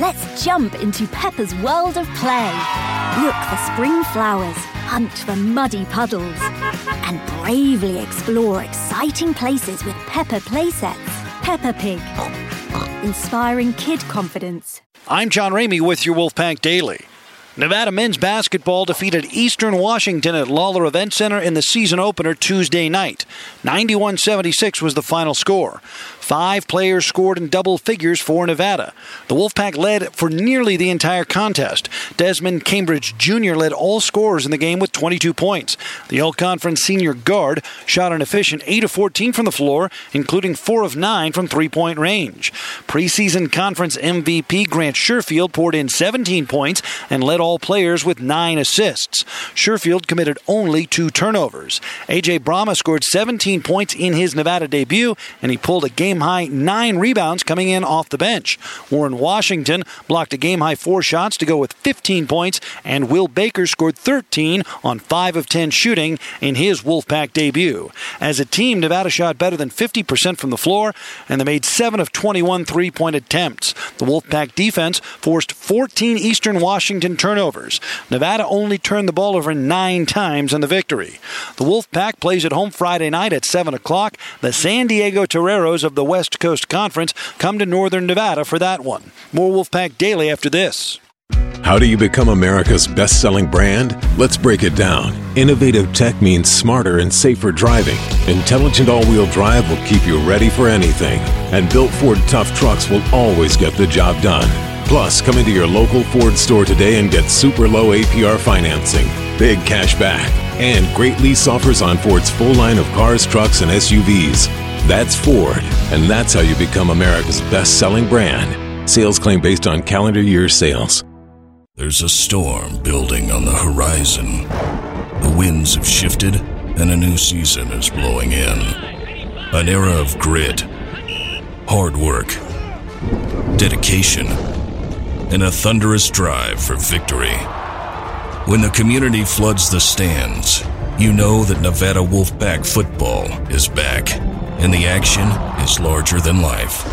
Let's jump into Peppa's world of play. Look for spring flowers, hunt for muddy puddles, and bravely explore exciting places with Peppa playsets. Peppa Pig, inspiring kid confidence. I'm John Ramey with your Wolfpack Daily. Nevada men's basketball defeated Eastern Washington at Lawler Event Center in the season opener Tuesday night. 91 76 was the final score. Five players scored in double figures for Nevada. The Wolfpack led for nearly the entire contest. Desmond Cambridge Jr. led all scorers in the game with 22 points. The All Conference senior guard shot an efficient 8 of 14 from the floor, including 4 of 9 from three point range. Preseason conference MVP Grant Sherfield poured in 17 points and led all players with 9 assists. Sherfield committed only two turnovers. AJ Bramah scored 17 points in his Nevada debut, and he pulled a game high nine rebounds coming in off the bench. Warren Washington blocked a game high four shots to go with 15 points, and Will Baker scored 13 on 5 of 10 shooting in his Wolfpack debut. As a team, Nevada shot better than 50% from the floor, and they made 7 of 21 three point attempts. The Wolfpack defense forced 14 Eastern Washington turnovers. Nevada only turned the ball over nine times in the victory. The Wolfpack plays at home Friday night at 7 o'clock. The San Diego Toreros of the West Coast Conference come to Northern Nevada for that one. More Wolfpack Daily after this. How do you become America's best selling brand? Let's break it down. Innovative tech means smarter and safer driving. Intelligent all wheel drive will keep you ready for anything. And built Ford tough trucks will always get the job done. Plus, come into your local Ford store today and get super low APR financing, big cash back, and great lease offers on Ford's full line of cars, trucks, and SUVs. That's Ford, and that's how you become America's best selling brand. Sales claim based on calendar year sales. There's a storm building on the horizon. The winds have shifted, and a new season is blowing in. An era of grit, hard work, dedication, and a thunderous drive for victory. When the community floods the stands, you know that Nevada Wolfpack football is back, and the action is larger than life.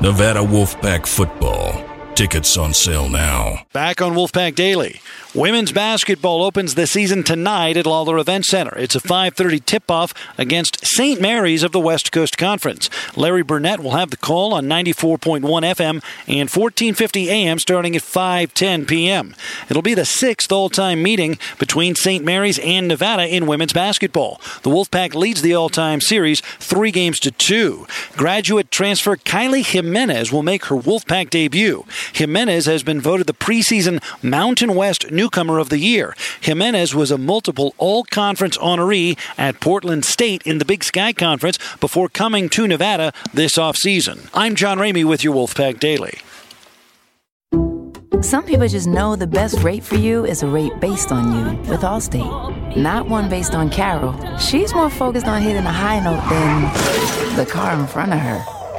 Nevada Wolfpack football. Tickets on sale now. Back on Wolfpack Daily. Women's basketball opens the season tonight at Lawler Event Center. It's a 5:30 tip-off against St. Mary's of the West Coast Conference. Larry Burnett will have the call on 94.1 FM and 1450 AM starting at 5:10 p.m. It'll be the sixth all-time meeting between St. Mary's and Nevada in women's basketball. The Wolfpack leads the all-time series three games to two. Graduate transfer Kylie Jimenez will make her Wolfpack debut. Jimenez has been voted the preseason Mountain West Newcomer of the Year. Jimenez was a multiple all conference honoree at Portland State in the Big Sky Conference before coming to Nevada this offseason. I'm John Ramey with your Wolfpack Daily. Some people just know the best rate for you is a rate based on you with Allstate, not one based on Carol. She's more focused on hitting a high note than the car in front of her.